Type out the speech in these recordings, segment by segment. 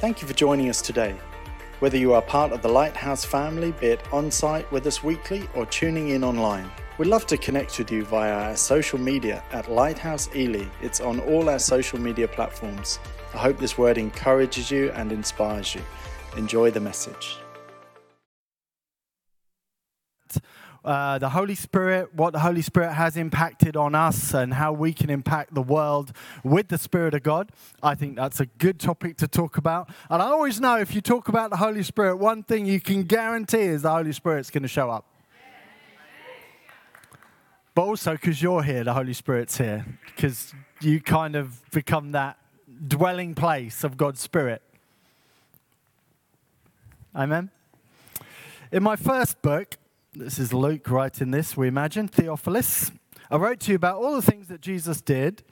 Thank you for joining us today. Whether you are part of the Lighthouse family, be it on site with us weekly or tuning in online, we'd love to connect with you via our social media at Lighthouse Ely. It's on all our social media platforms. I hope this word encourages you and inspires you. Enjoy the message. Uh, the Holy Spirit, what the Holy Spirit has impacted on us, and how we can impact the world with the Spirit of God. I think that's a good topic to talk about. And I always know if you talk about the Holy Spirit, one thing you can guarantee is the Holy Spirit's going to show up. But also because you're here, the Holy Spirit's here, because you kind of become that dwelling place of God's Spirit. Amen. In my first book, this is Luke writing this, we imagine, Theophilus. I wrote to you about all the things that Jesus did,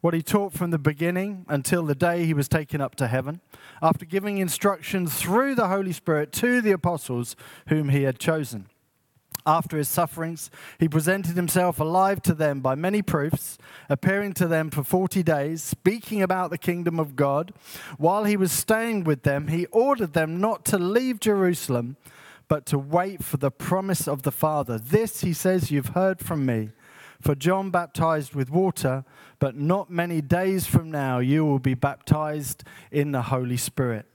what he taught from the beginning until the day he was taken up to heaven, after giving instructions through the Holy Spirit to the apostles whom he had chosen. After his sufferings, he presented himself alive to them by many proofs, appearing to them for 40 days, speaking about the kingdom of God. While he was staying with them, he ordered them not to leave Jerusalem but to wait for the promise of the Father. This, he says, you've heard from me. For John baptized with water, but not many days from now you will be baptized in the Holy Spirit.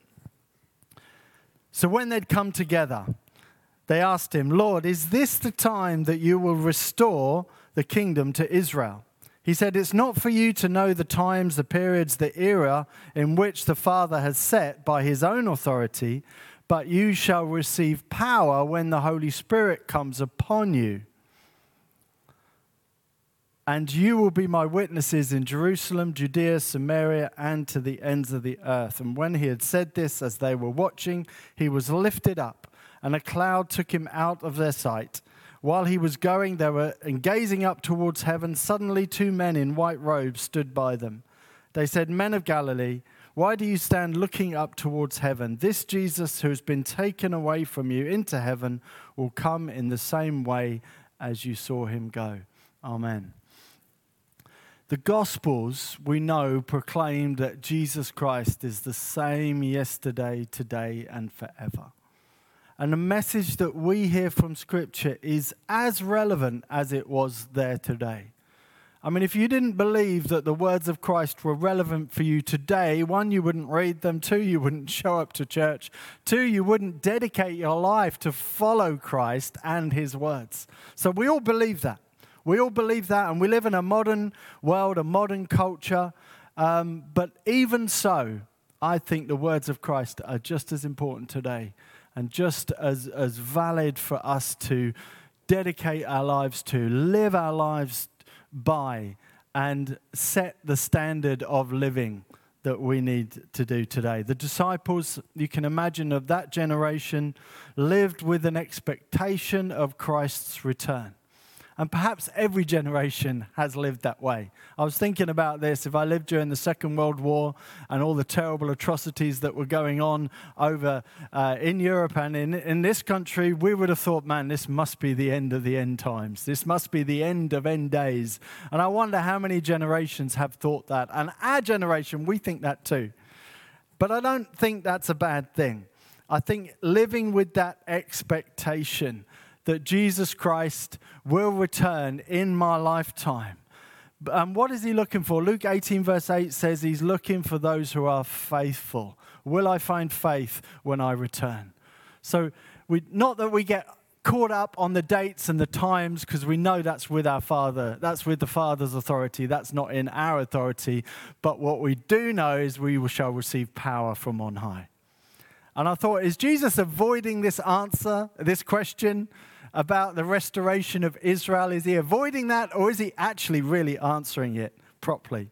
So when they'd come together, they asked him, Lord, is this the time that you will restore the kingdom to Israel? He said, It's not for you to know the times, the periods, the era in which the Father has set by his own authority but you shall receive power when the Holy Spirit comes upon you. And you will be my witnesses in Jerusalem, Judea, Samaria, and to the ends of the earth. And when he had said this, as they were watching, he was lifted up, and a cloud took him out of their sight. While he was going, they were and gazing up towards heaven. Suddenly, two men in white robes stood by them. They said, Men of Galilee, why do you stand looking up towards heaven? This Jesus who has been taken away from you into heaven will come in the same way as you saw him go. Amen. The Gospels, we know, proclaim that Jesus Christ is the same yesterday, today, and forever. And the message that we hear from Scripture is as relevant as it was there today. I mean, if you didn't believe that the words of Christ were relevant for you today, one, you wouldn't read them. Two, you wouldn't show up to church. Two, you wouldn't dedicate your life to follow Christ and his words. So we all believe that. We all believe that, and we live in a modern world, a modern culture. Um, but even so, I think the words of Christ are just as important today and just as, as valid for us to dedicate our lives to, live our lives by and set the standard of living that we need to do today. The disciples, you can imagine, of that generation lived with an expectation of Christ's return. And perhaps every generation has lived that way. I was thinking about this. If I lived during the Second World War and all the terrible atrocities that were going on over uh, in Europe and in, in this country, we would have thought, man, this must be the end of the end times. This must be the end of end days. And I wonder how many generations have thought that. And our generation, we think that too. But I don't think that's a bad thing. I think living with that expectation that Jesus Christ will return in my lifetime. And what is he looking for? Luke 18, verse 8 says he's looking for those who are faithful. Will I find faith when I return? So, we, not that we get caught up on the dates and the times because we know that's with our Father. That's with the Father's authority. That's not in our authority. But what we do know is we shall receive power from on high. And I thought, is Jesus avoiding this answer, this question? About the restoration of Israel? Is he avoiding that or is he actually really answering it properly?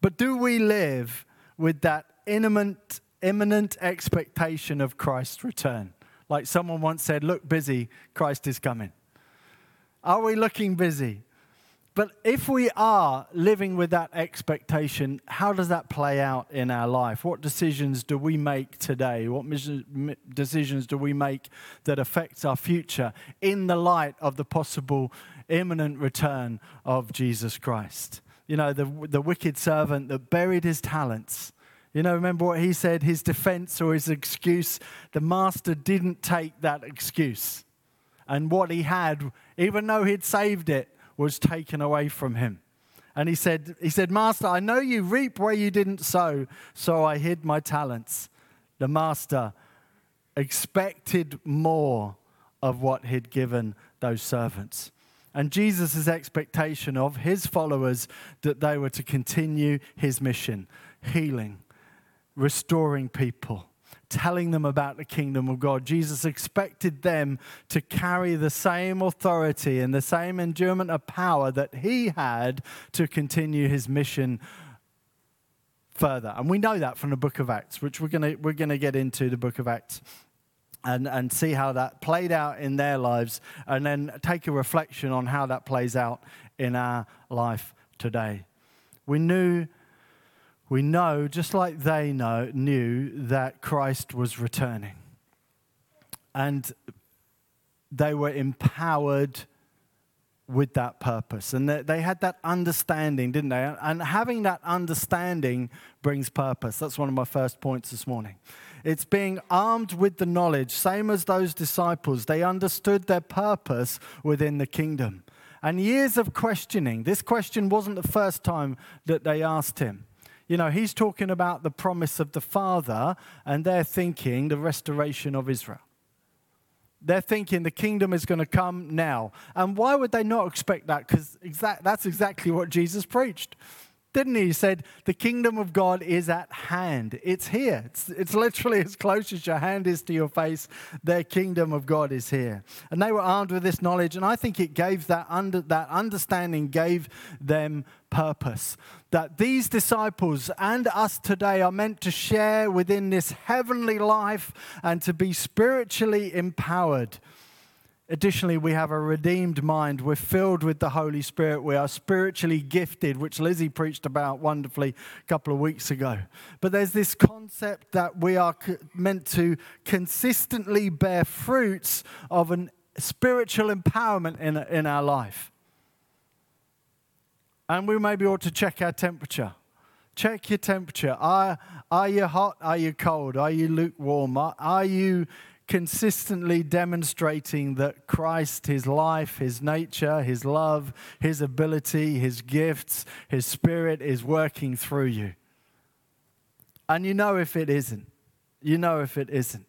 But do we live with that imminent, imminent expectation of Christ's return? Like someone once said, look busy, Christ is coming. Are we looking busy? But if we are living with that expectation, how does that play out in our life? What decisions do we make today? What decisions do we make that affects our future in the light of the possible imminent return of Jesus Christ? You know, the, the wicked servant that buried his talents. You know, remember what he said, his defense or his excuse? The master didn't take that excuse. And what he had, even though he'd saved it, was taken away from him. And he said, he said, Master, I know you reap where you didn't sow, so I hid my talents. The master expected more of what he'd given those servants. And Jesus' expectation of his followers that they were to continue his mission, healing, restoring people, telling them about the kingdom of God. Jesus expected them to carry the same authority and the same enduement of power that he had to continue his mission further. And we know that from the book of Acts, which we're going we're going to get into the book of Acts and, and see how that played out in their lives, and then take a reflection on how that plays out in our life today. We knew, we know, just like they know, knew that Christ was returning. And they were empowered with that purpose. And they had that understanding, didn't they? And having that understanding brings purpose. That's one of my first points this morning. It's being armed with the knowledge, same as those disciples. They understood their purpose within the kingdom. And years of questioning. This question wasn't the first time that they asked him. You know, he's talking about the promise of the Father, and they're thinking the restoration of Israel. They're thinking the kingdom is going to come now. And why would they not expect that? Because exact, that's exactly what Jesus preached didn't he? He said, The kingdom of God is at hand. It's here. It's, it's literally as close as your hand is to your face. The kingdom of God is here. And they were armed with this knowledge, and I think it gave that, under, that understanding gave them purpose. That these disciples and us today are meant to share within this heavenly life and to be spiritually empowered. Additionally, we have a redeemed mind. We're filled with the Holy Spirit. We are spiritually gifted, which Lizzie preached about wonderfully a couple of weeks ago. But there's this concept that we are meant to consistently bear fruits of a spiritual empowerment in, in our life. And we maybe ought to check our temperature. Check your temperature. Are, are you hot? Are you cold? Are you lukewarm? Are, are you consistently demonstrating that Christ, his life, his nature, his love, his ability, his gifts, his spirit is working through you. And you know if it isn't. You know if it isn't.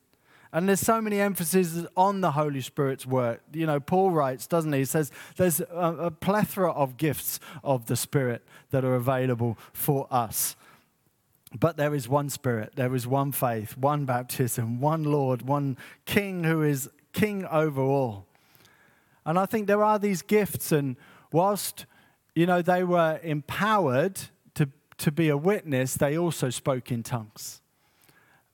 And there's so many emphases on the Holy Spirit's work. You know, Paul writes, doesn't he? He says there's a, a plethora of gifts of the Spirit that are available for us. But there is one Spirit, there is one faith, one baptism, one Lord, one King who is King over all. And I think there are these gifts, and whilst, you know, they were empowered to, to be a witness, they also spoke in tongues.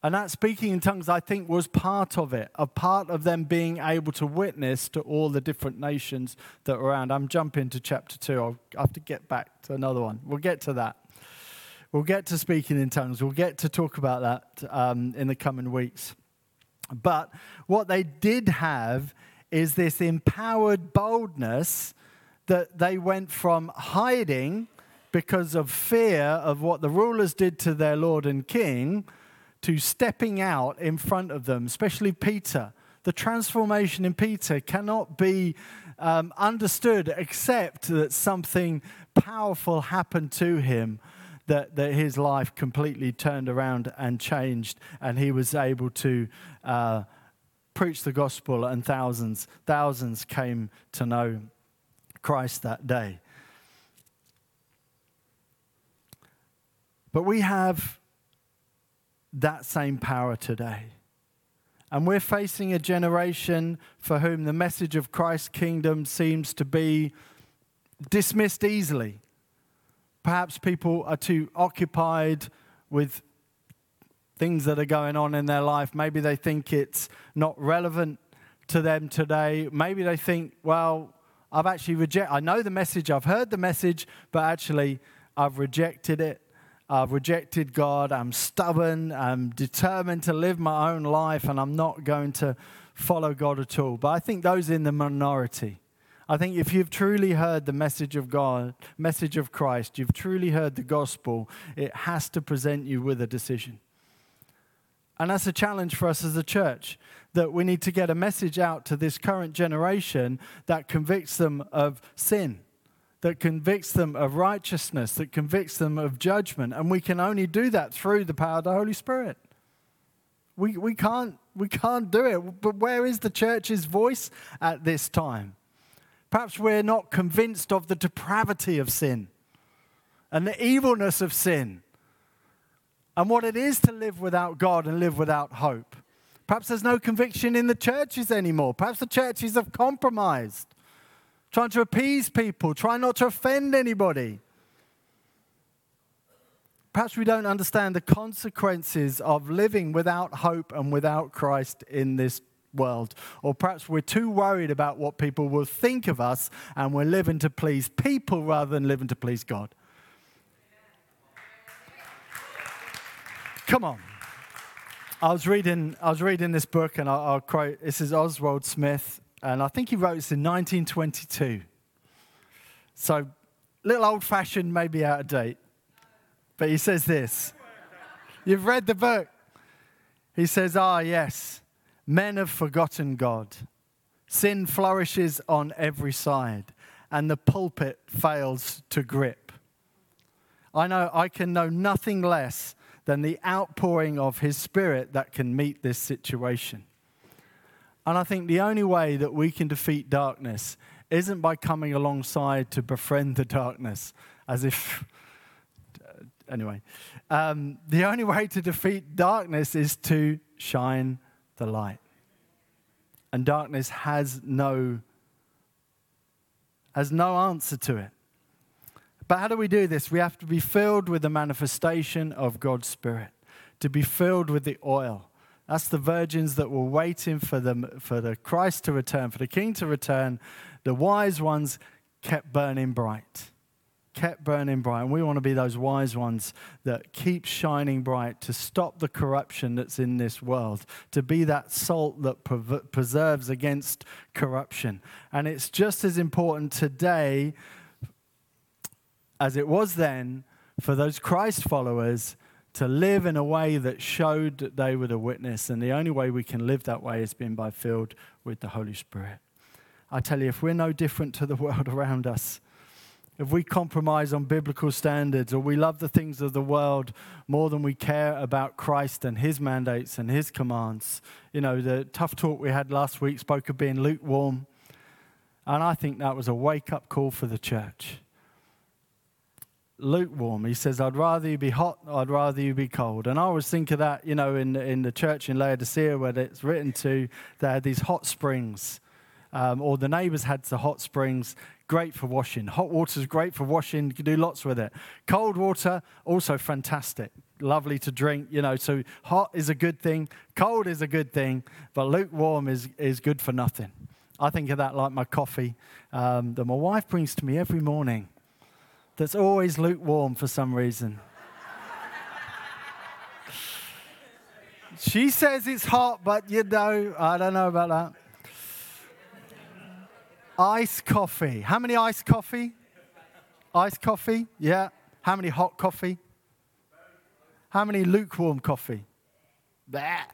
And that speaking in tongues, I think, was part of it, a part of them being able to witness to all the different nations that were around. I'm jumping to chapter two. I'll have to get back to another one. We'll get to that. We'll get to speaking in tongues. We'll get to talk about that um, in the coming weeks. But what they did have is this empowered boldness that they went from hiding because of fear of what the rulers did to their Lord and King to stepping out in front of them, especially Peter. The transformation in Peter cannot be um, understood except that something powerful happened to him that, that his life completely turned around and changed, and he was able to uh, preach the gospel, and thousands, thousands came to know Christ that day. But we have that same power today. And we're facing a generation for whom the message of Christ's kingdom seems to be dismissed easily. Perhaps people are too occupied with things that are going on in their life. Maybe they think it's not relevant to them today. Maybe they think, well, I've actually rejected, I know the message, I've heard the message, but actually I've rejected it. I've rejected God. I'm stubborn. I'm determined to live my own life, and I'm not going to follow God at all. But I think those in the minority. I think if you've truly heard the message of God, message of Christ, you've truly heard the gospel, it has to present you with a decision. And that's a challenge for us as a church that we need to get a message out to this current generation that convicts them of sin, that convicts them of righteousness, that convicts them of judgment. And we can only do that through the power of the Holy Spirit. We, we, can't, we can't do it. But where is the church's voice at this time? Perhaps we're not convinced of the depravity of sin and the evilness of sin and what it is to live without God and live without hope. Perhaps there's no conviction in the churches anymore. Perhaps the churches have compromised, trying to appease people, trying not to offend anybody. Perhaps we don't understand the consequences of living without hope and without Christ in this world. Or perhaps we're too worried about what people will think of us and we're living to please people rather than living to please God. Come on. I was reading, I was reading this book, and I'll, I'll quote this is Oswald Smith, and I think he wrote this in 1922. So, little old fashioned, maybe out of date. But he says this You've read the book. He says, Ah, yes, men have forgotten God. Sin flourishes on every side, and the pulpit fails to grip. I know I can know nothing less than the outpouring of His Spirit that can meet this situation. And I think the only way that we can defeat darkness isn't by coming alongside to befriend the darkness, as if. Anyway, um, the only way to defeat darkness is to shine the light. And darkness has no, has no answer to it. But how do we do this? We have to be filled with the manifestation of God's Spirit, to be filled with the oil. That's the virgins that were waiting for the, for the Christ to return, for the King to return. The wise ones kept burning bright, kept burning bright. And we want to be those wise ones that keep shining bright to stop the corruption that's in this world, to be that salt that preserves against corruption. And it's just as important today as it was then for those Christ followers to live in a way that showed that they were the witness. And the only way we can live that way is being by filled with the Holy Spirit. I tell you, if we're no different to the world around us, if we compromise on biblical standards or we love the things of the world more than we care about Christ and his mandates and his commands, you know, the tough talk we had last week spoke of being lukewarm. And I think that was a wake up call for the church lukewarm. He says, I'd rather you be hot, I'd rather you be cold. And I always think of that, you know, in, in the church in Laodicea where it's written to, they had these hot springs, um, or the neighbors had the hot springs, great for washing. Hot water is great for washing, you can do lots with it. Cold water, also fantastic, lovely to drink, you know. So hot is a good thing, cold is a good thing, but lukewarm is, is good for nothing. I think of that like my coffee um, that my wife brings to me every morning that's always lukewarm for some reason. she says it's hot, but you know, I don't know about that. Iced coffee. How many iced coffee? Iced coffee? Yeah. How many hot coffee? How many lukewarm coffee? That.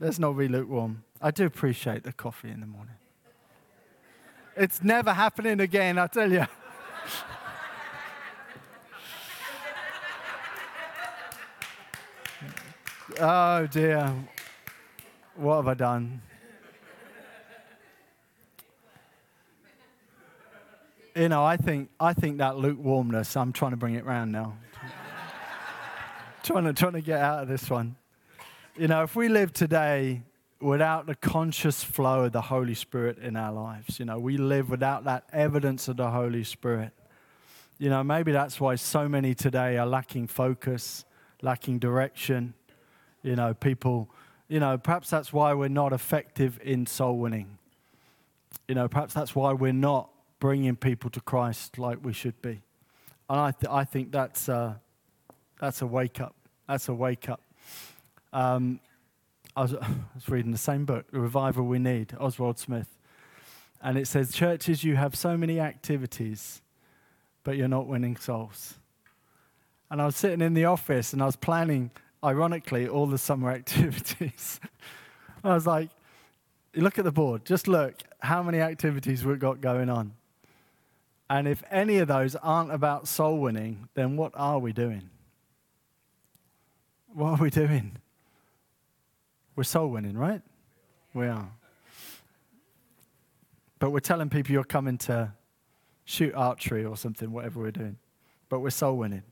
Let's not be lukewarm. I do appreciate the coffee in the morning. It's never happening again, I tell you. Oh dear. What have I done? You know, I think, I think that lukewarmness, I'm trying to bring it round now. trying, to, trying to get out of this one. You know, if we live today without the conscious flow of the Holy Spirit in our lives, you know, we live without that evidence of the Holy Spirit. You know, maybe that's why so many today are lacking focus, lacking direction, you know, people, you know, perhaps that's why we're not effective in soul winning. You know, perhaps that's why we're not bringing people to Christ like we should be. And I, th- I think that's a, that's a wake up. That's a wake up. Um, I, was, I was reading the same book, The Revival We Need, Oswald Smith. And it says, Churches, you have so many activities, but you're not winning souls. And I was sitting in the office and I was planning, ironically, all the summer activities. I was like, look at the board, just look how many activities we've got going on. And if any of those aren't about soul winning, then what are we doing? What are we doing? We're soul winning, right? We are. But we're telling people you're coming to shoot archery or something, whatever we're doing. But we're soul winning.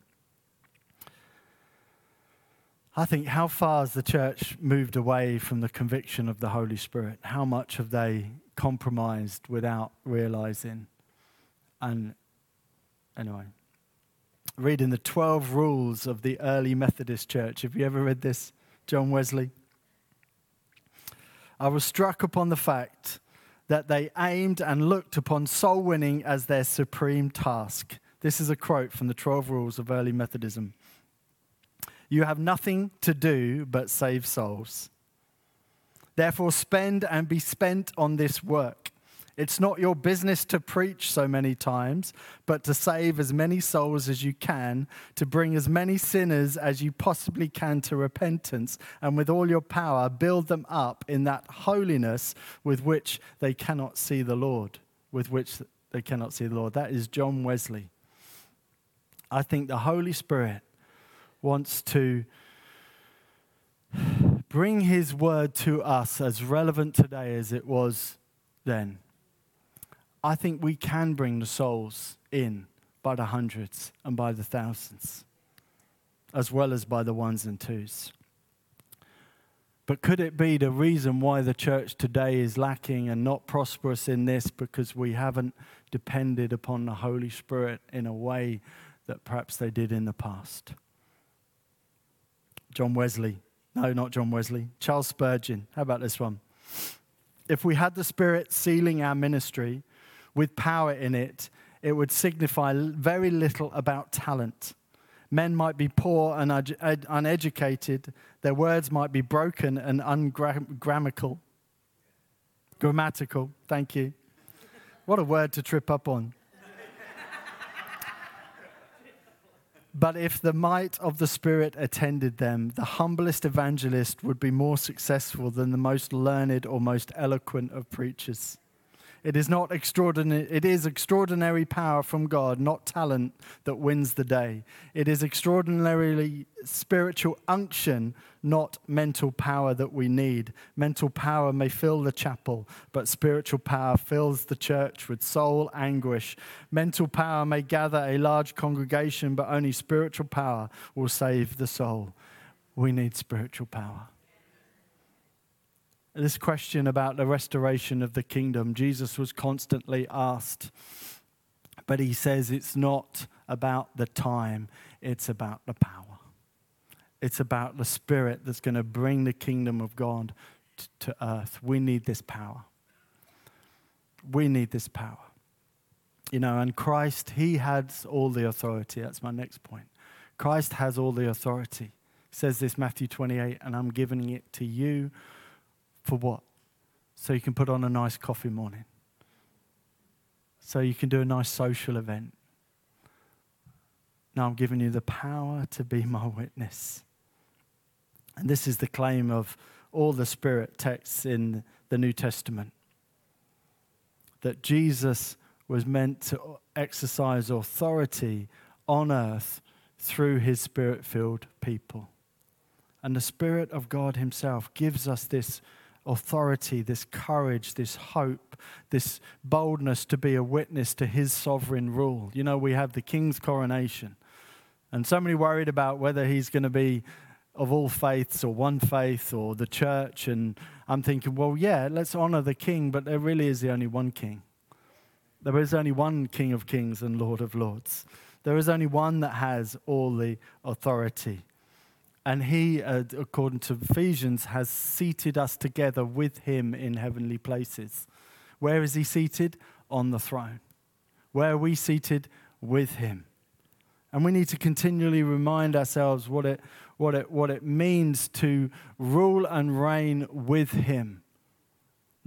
I think how far has the church moved away from the conviction of the Holy Spirit? How much have they compromised without realizing? And anyway, reading the 12 rules of the early Methodist church. Have you ever read this, John Wesley? I was struck upon the fact that they aimed and looked upon soul winning as their supreme task. This is a quote from the 12 rules of early Methodism. You have nothing to do but save souls. Therefore, spend and be spent on this work. It's not your business to preach so many times, but to save as many souls as you can, to bring as many sinners as you possibly can to repentance, and with all your power, build them up in that holiness with which they cannot see the Lord. With which they cannot see the Lord. That is John Wesley. I think the Holy Spirit wants to bring his word to us as relevant today as it was then. I think we can bring the souls in by the hundreds and by the thousands, as well as by the ones and twos. But could it be the reason why the church today is lacking and not prosperous in this because we haven't depended upon the Holy Spirit in a way that perhaps they did in the past? John Wesley. No, not John Wesley. Charles Spurgeon. How about this one? If we had the Spirit sealing our ministry, with power in it, it would signify very little about talent. Men might be poor and uneducated, their words might be broken and ungrammatical. Grammatical, thank you. What a word to trip up on. But if the might of the Spirit attended them, the humblest evangelist would be more successful than the most learned or most eloquent of preachers. It is not extraordinary. It is extraordinary power from God, not talent, that wins the day. It is extraordinarily spiritual unction, not mental power that we need. Mental power may fill the chapel, but spiritual power fills the church with soul anguish. Mental power may gather a large congregation, but only spiritual power will save the soul. We need spiritual power this question about the restoration of the kingdom, Jesus was constantly asked. But he says it's not about the time, it's about the power. It's about the spirit that's going to bring the kingdom of God t- to earth. We need this power. We need this power. You know, and Christ, he has all the authority. That's my next point. Christ has all the authority. Says this Matthew 28, and I'm giving it to you for what? So you can put on a nice coffee morning. So you can do a nice social event. Now I'm giving you the power to be my witness. And this is the claim of all the Spirit texts in the New Testament that Jesus was meant to exercise authority on earth through his spirit filled people. And the Spirit of God Himself gives us this authority, this courage, this hope, this boldness to be a witness to his sovereign rule. You know, we have the king's coronation, and so many worried about whether he's going to be of all faiths or one faith or the church. And I'm thinking, well, yeah, let's honor the king, but there really is the only one king. There is only one King of kings and Lord of lords. There is only one that has all the authority. And he, uh, according to Ephesians, has seated us together with him in heavenly places. Where is he seated? On the throne. Where are we seated? With him. And we need to continually remind ourselves what it, what it, what it means to rule and reign with him.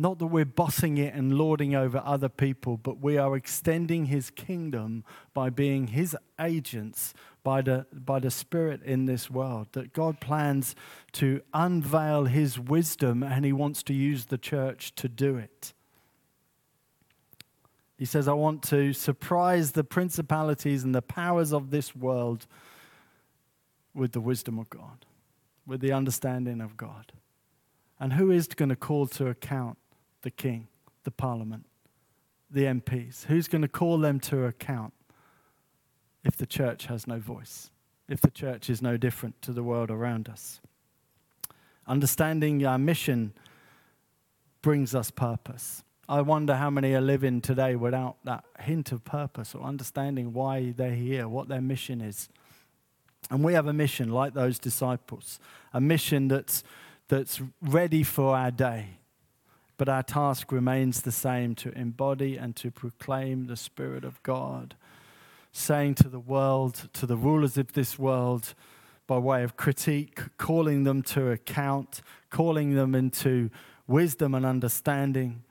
Not that we're bossing it and lording over other people, but we are extending his kingdom by being his agents by the, by the Spirit in this world. That God plans to unveil his wisdom and he wants to use the church to do it. He says, I want to surprise the principalities and the powers of this world with the wisdom of God, with the understanding of God. And who is going to call to account the king, the parliament, the MPs? Who's going to call them to account if the church has no voice, if the church is no different to the world around us? Understanding our mission brings us purpose. I wonder how many are living today without that hint of purpose or understanding why they're here, what their mission is. And we have a mission like those disciples, a mission that's, that's ready for our day. But our task remains the same to embody and to proclaim the Spirit of God, saying to the world, to the rulers of this world, by way of critique, calling them to account, calling them into wisdom and understanding.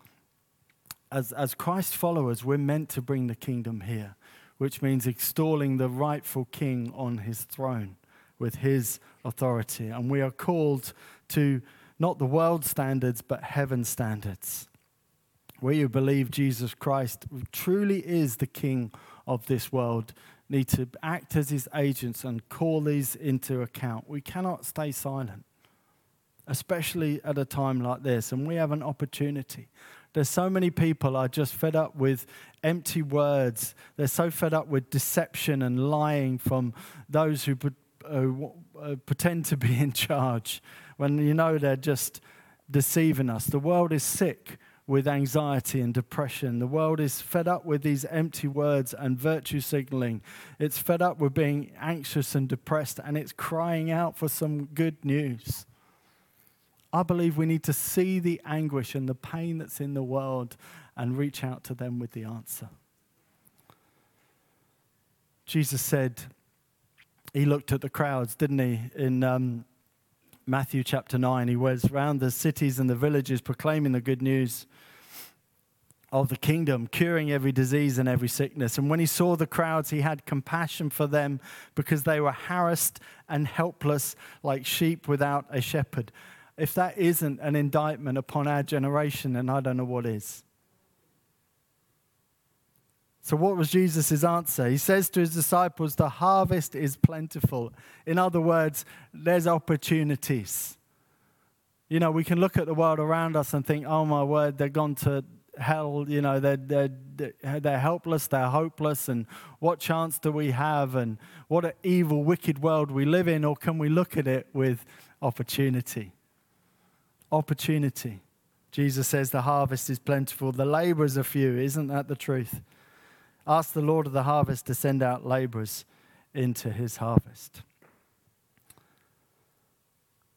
As, as Christ followers, we're meant to bring the kingdom here, which means extolling the rightful king on his throne with his authority. And we are called to not the world standards, but heaven standards. Where you believe Jesus Christ truly is the King of this world, need to act as his agents and call these into account. We cannot stay silent, especially at a time like this. And we have an opportunity. There's so many people are just fed up with empty words. They're so fed up with deception and lying from those who uh, pretend to be in charge when you know they're just deceiving us. The world is sick with anxiety and depression. The world is fed up with these empty words and virtue signaling. It's fed up with being anxious and depressed, and it's crying out for some good news. I believe we need to see the anguish and the pain that's in the world and reach out to them with the answer. Jesus said, He looked at the crowds, didn't he? In um, Matthew chapter 9. He was around the cities and the villages proclaiming the good news of the kingdom, curing every disease and every sickness. And when he saw the crowds, he had compassion for them because they were harassed and helpless like sheep without a shepherd. If that isn't an indictment upon our generation, then I don't know what is. So, what was Jesus' answer? He says to his disciples, The harvest is plentiful. In other words, there's opportunities. You know, we can look at the world around us and think, oh my word, they're gone to hell. You know, they're, they're, they're helpless, they're hopeless, and what chance do we have? And what an evil, wicked world we live in. Or can we look at it with opportunity? Opportunity. Jesus says the harvest is plentiful, the laborers are few. Isn't that the truth? Ask the Lord of the harvest to send out laborers into his harvest.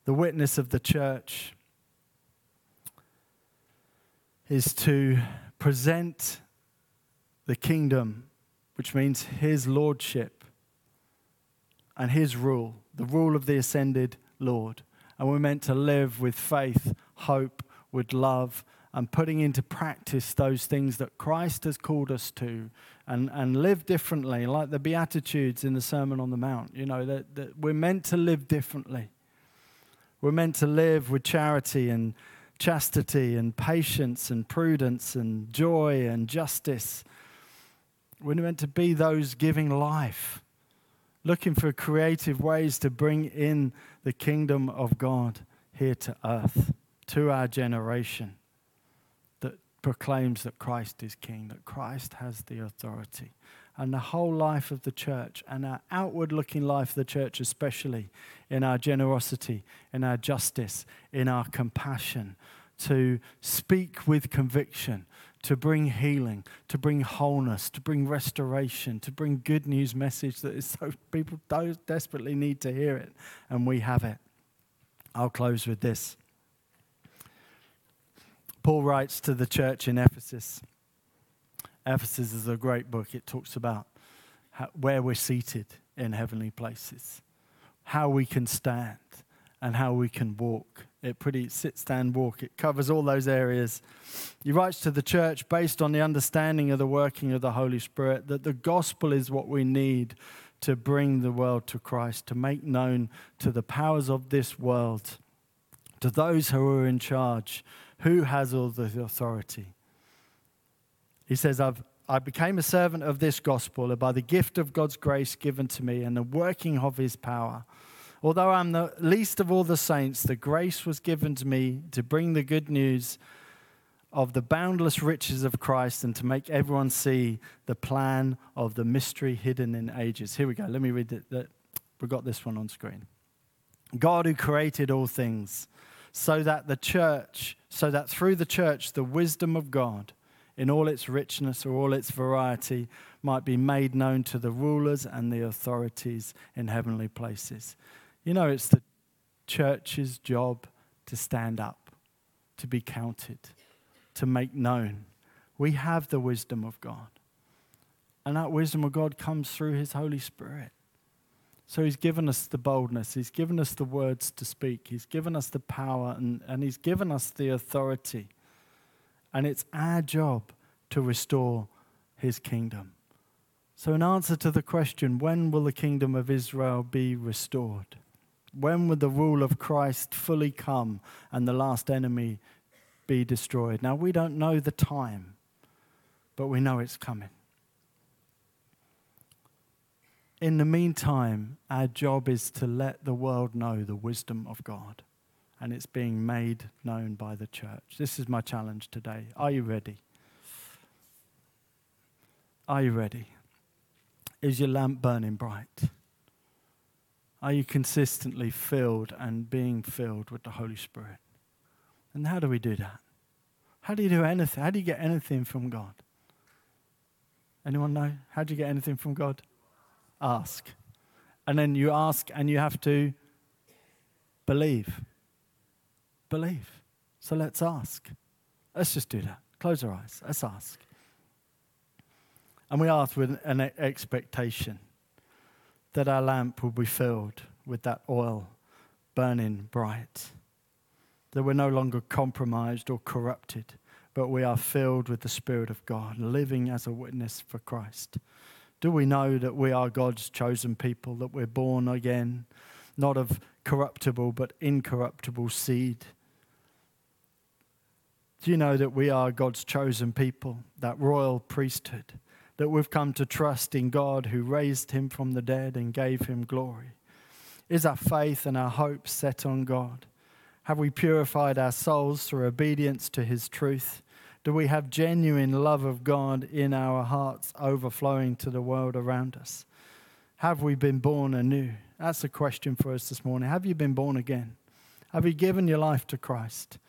The witness of the church is to present the kingdom, which means his lordship and his rule, the rule of the ascended Lord. And we're meant to live with faith, hope, with love, and putting into practice those things that Christ has called us to and, and live differently, like the Beatitudes in the Sermon on the Mount. You know, that, that we're meant to live differently. We're meant to live with charity and chastity and patience and prudence and joy and justice. We're meant to be those giving life, looking for creative ways to bring in the kingdom of God here to earth, to our generation proclaims that Christ is King, that Christ has the authority. And the whole life of the church, and our outward looking life of the church, especially in our generosity, in our justice, in our compassion, to speak with conviction, to bring healing, to bring wholeness, to bring restoration, to bring good news message that is so people desperately need to hear it, and we have it. I'll close with this. Paul writes to the church in Ephesus. Ephesus is a great book. It talks about how, where we're seated in heavenly places, how we can stand, and how we can walk it pretty sit, stand, walk. It covers all those areas. He writes to the church based on the understanding of the working of the Holy Spirit that the gospel is what we need to bring the world to Christ, to make known to the powers of this world, to those who are in charge, who has all the authority. He says, I've, I became a servant of this gospel by the gift of God's grace given to me and the working of his power. Although I'm the least of all the saints, the grace was given to me to bring the good news of the boundless riches of Christ and to make everyone see the plan of the mystery hidden in ages. Here we go. Let me read it. We've got this one on screen. God who created all things, so that the church, so that through the church, the wisdom of God in all its richness or all its variety might be made known to the rulers and the authorities in heavenly places. You know, it's the church's job to stand up, to be counted, to make known. We have the wisdom of God. And that wisdom of God comes through His Holy Spirit. So He's given us the boldness, He's given us the words to speak, He's given us the power, and, and He's given us the authority. And it's our job to restore His kingdom. So, in answer to the question, when will the kingdom of Israel be restored? When will the rule of Christ fully come and the last enemy be destroyed? Now, we don't know the time, but we know it's coming. In the meantime, our job is to let the world know the wisdom of God, and it's being made known by the church. This is my challenge today. Are you ready? Are you ready? Is your lamp burning bright? Are you consistently filled and being filled with the Holy Spirit? And how do we do that? How do you do anything? How do you get anything from God? Anyone know? How do you get anything from God? Ask. And then you ask and you have to believe. Believe. So let's ask. Let's just do that. Close our eyes. Let's ask. And we ask with an expectation that our lamp will be filled with that oil burning bright. That we're no longer compromised or corrupted, but we are filled with the Spirit of God, living as a witness for Christ. Do we know that we are God's chosen people, that we're born again, not of corruptible but incorruptible seed? Do you know that we are God's chosen people, that royal priesthood? that we've come to trust in God who raised him from the dead and gave him glory? Is our faith and our hope set on God? Have we purified our souls through obedience to his truth? Do we have genuine love of God in our hearts overflowing to the world around us? Have we been born anew? That's a question for us this morning. Have you been born again? Have you given your life to Christ?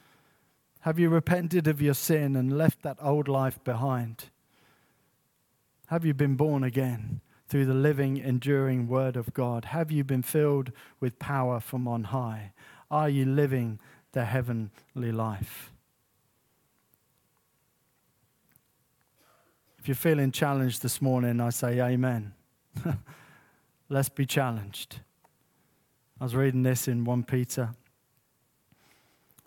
Have you repented of your sin and left that old life behind? Have you been born again through the living, enduring Word of God? Have you been filled with power from on high? Are you living the heavenly life? If you're feeling challenged this morning, I say amen. Let's be challenged. I was reading this in 1 Peter.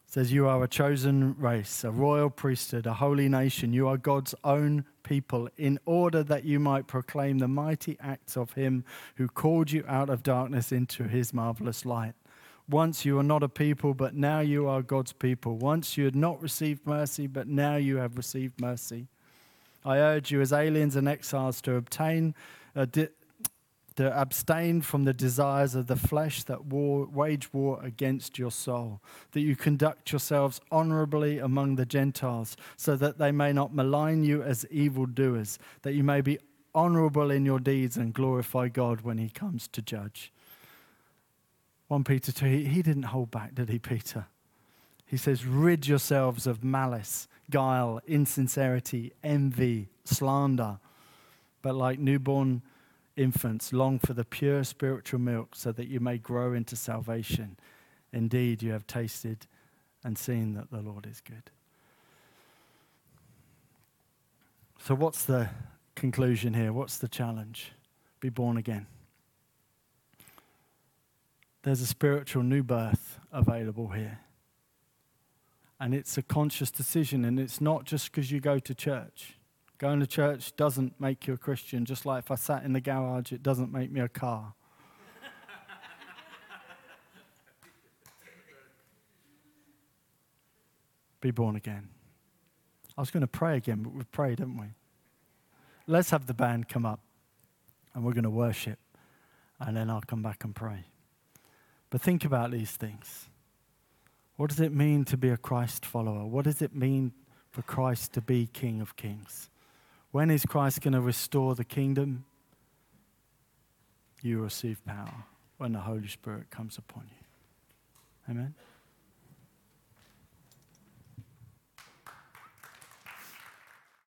It says, You are a chosen race, a royal priesthood, a holy nation. You are God's own people, in order that you might proclaim the mighty acts of him who called you out of darkness into his marvelous light. Once you were not a people, but now you are God's people. Once you had not received mercy, but now you have received mercy. I urge you, as aliens and exiles, to obtain, a di- to abstain from the desires of the flesh that war, wage war against your soul, that you conduct yourselves honorably among the Gentiles, so that they may not malign you as evildoers, that you may be honorable in your deeds and glorify God when he comes to judge. 1 Peter 2, he, he didn't hold back, did he, Peter? He says, Rid yourselves of malice, guile, insincerity, envy, slander. But like newborn infants, long for the pure spiritual milk so that you may grow into salvation. Indeed, you have tasted and seen that the Lord is good. So, what's the conclusion here? What's the challenge? Be born again. There's a spiritual new birth available here. And it's a conscious decision, and it's not just because you go to church. Going to church doesn't make you a Christian, just like if I sat in the garage, it doesn't make me a car. Be born again. I was going to pray again, but we've prayed, haven't we? Let's have the band come up and we're going to worship, and then I'll come back and pray. But think about these things. What does it mean to be a Christ follower? What does it mean for Christ to be King of Kings? When is Christ going to restore the kingdom? You receive power when the Holy Spirit comes upon you. Amen.